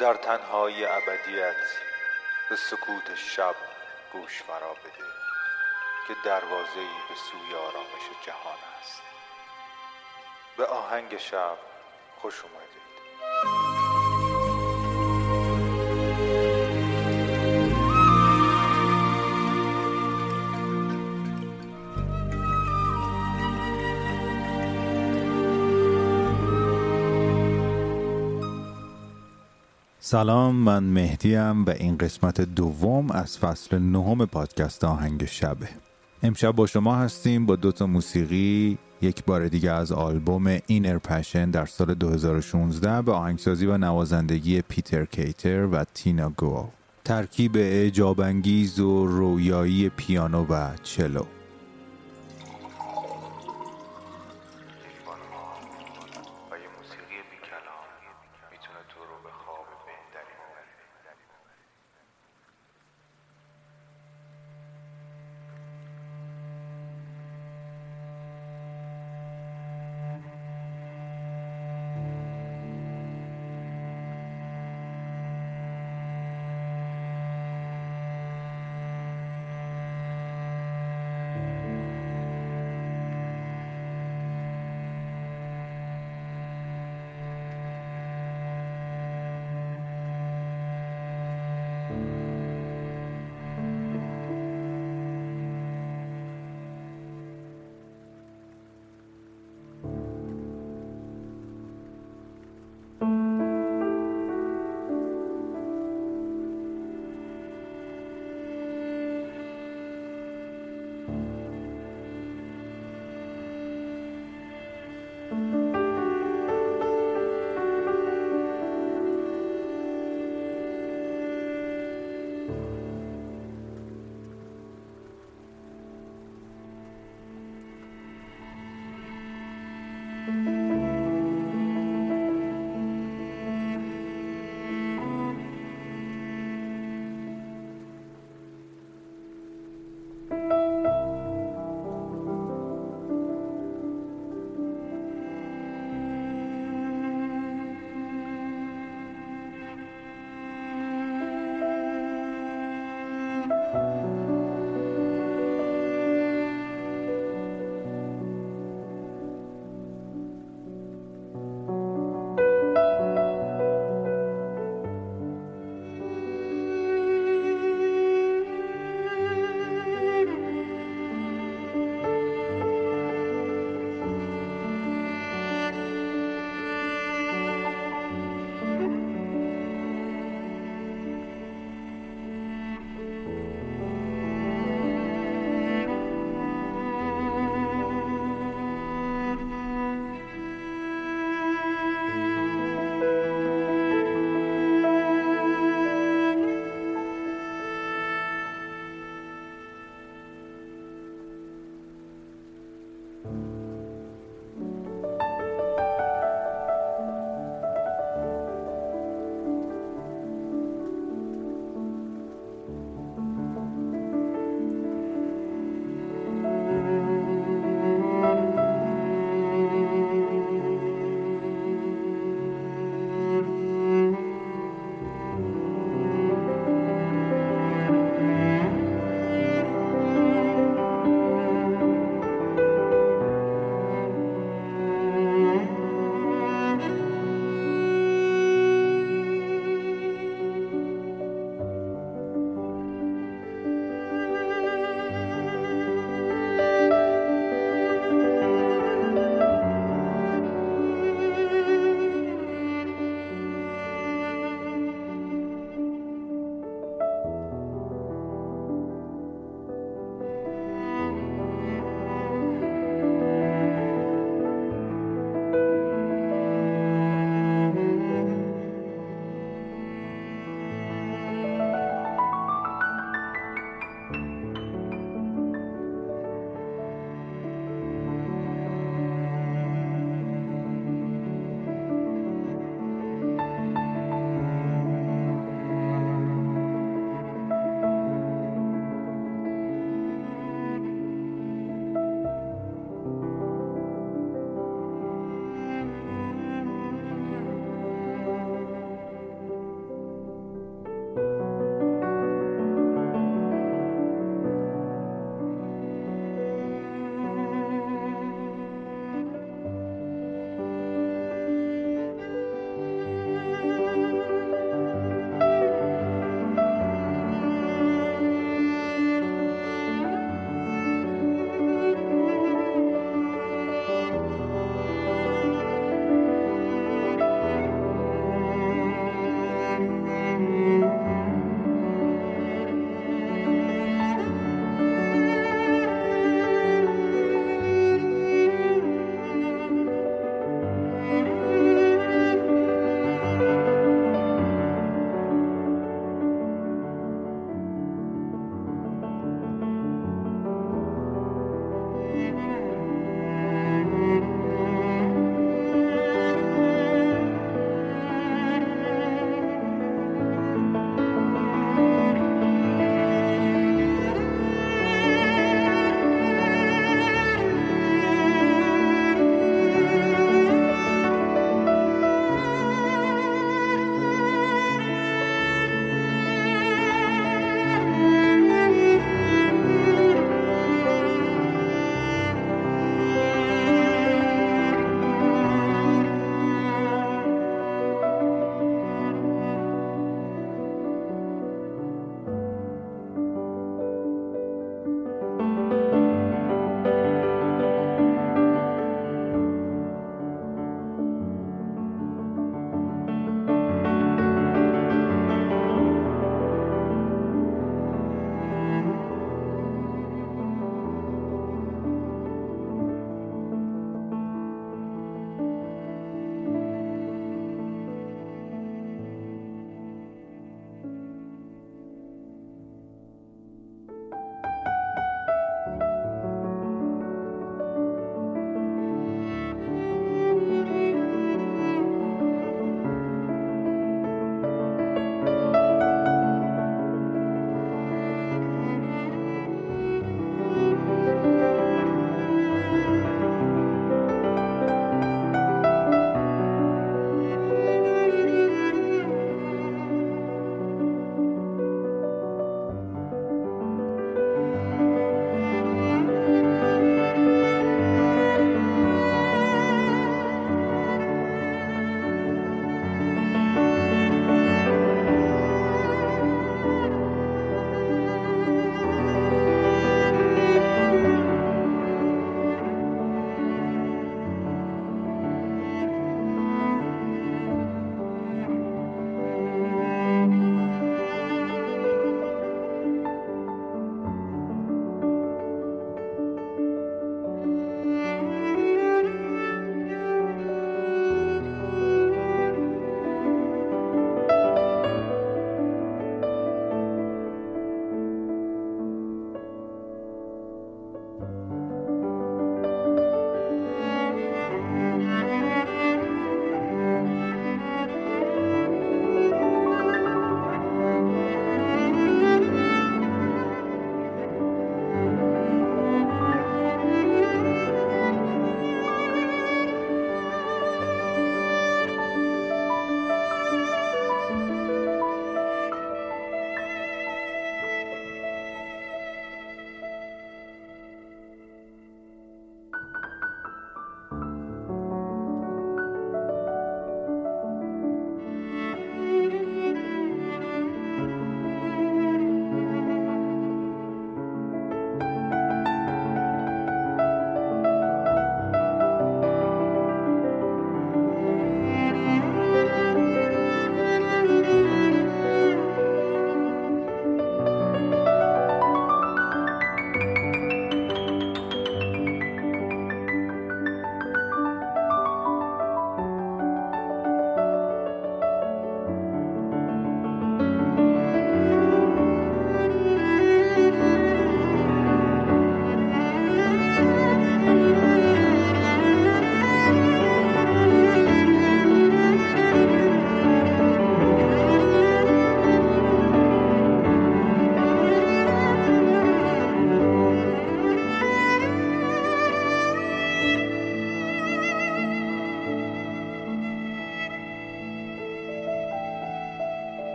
در تنهای ابدیت به سکوت شب گوش فرا بده که دروازه‌ای به سوی آرامش جهان است. به آهنگ شب خوش اومدید. سلام من مهدیم و این قسمت دوم از فصل نهم پادکست آهنگ شبه. امشب با شما هستیم با دوتا موسیقی یک بار دیگه از آلبوم اینر پشن در سال 2016 به آهنگسازی و نوازندگی پیتر کیتر و تینا گو ترکیب اعجابانگیز و رویایی پیانو و چلو.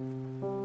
Música